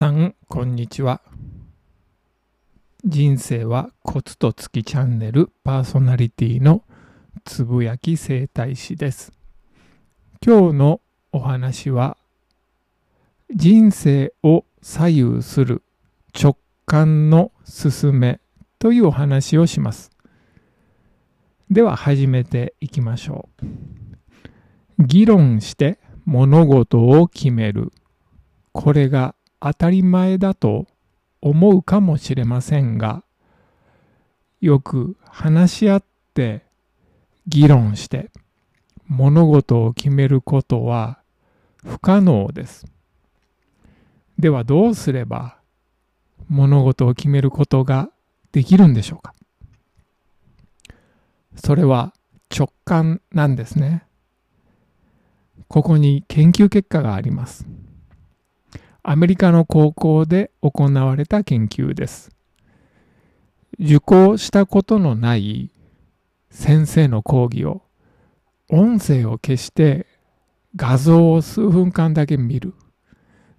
さん、こんにちは。人生はコツと月チャンネルパーソナリティのつぶやき整体師です。今日のお話は、人生を左右する直感の勧めというお話をします。では始めていきましょう。議論して物事を決める。これが当たり前だと思うかもしれませんが、よく話し合って議論して物事を決めることは不可能です。ではどうすれば物事を決めることができるんでしょうかそれは直感なんですね。ここに研究結果があります。アメリカの高校で行われた研究です。受講したことのない先生の講義を音声を消して画像を数分間だけ見る。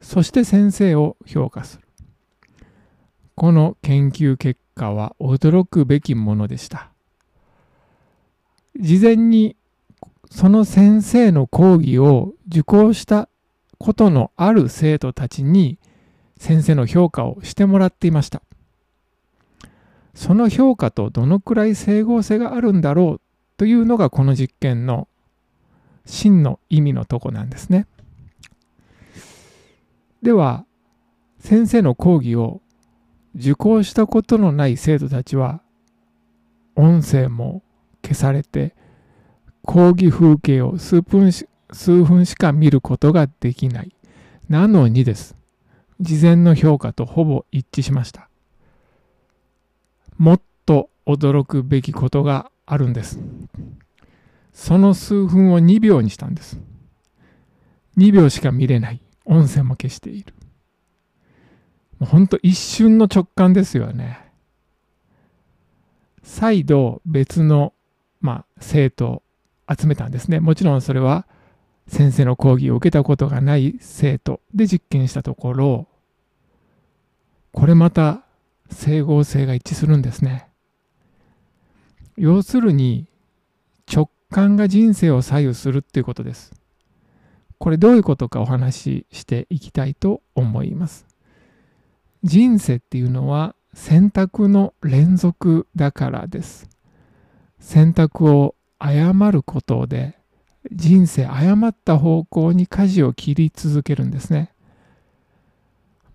そして先生を評価する。この研究結果は驚くべきものでした。事前にその先生の講義を受講したことのある生徒たちに先生の評価をしてもらっていました。その評価とどのくらい整合性があるんだろうというのがこの実験の真の意味のとこなんですね。では先生の講義を受講したことのない生徒たちは音声も消されて講義風景を数分し数分しか見ることができない。なのにです。事前の評価とほぼ一致しました。もっと驚くべきことがあるんです。その数分を2秒にしたんです。2秒しか見れない。音声も消している。もうほんと一瞬の直感ですよね。再度別の、まあ、生徒を集めたんですね。もちろんそれは先生の講義を受けたことがない生徒で実験したところ、これまた整合性が一致するんですね。要するに直感が人生を左右するっていうことです。これどういうことかお話ししていきたいと思います。人生っていうのは選択の連続だからです。選択を誤ることで人生誤った方向に舵を切り続けるんですね。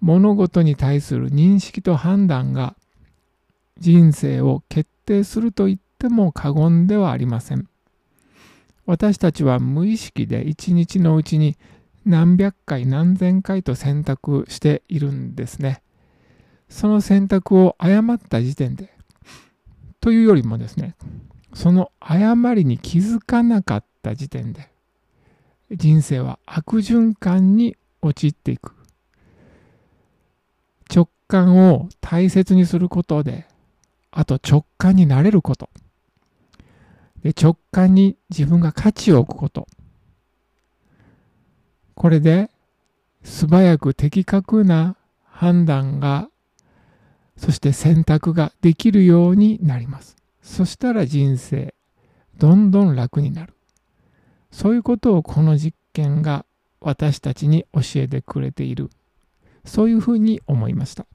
物事に対する認識と判断が人生を決定すると言っても過言ではありません。私たちは無意識で一日のうちに何百回何千回と選択しているんですね。その選択を誤った時点でというよりもですねその誤りに気づかなかった時点で人生は悪循環に陥っていく。直感を大切にすることであと直感になれること。で直感に自分が価値を置くこと。これで素早く的確な判断がそして選択ができるようになります。そしたら人生どんどん楽になる。そういうことをこの実験が私たちに教えてくれている。そういうふうに思いました。